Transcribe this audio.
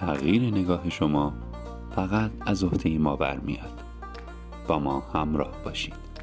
تغییر نگاه شما فقط از عهده ما برمیاد. با ما همراه باشید.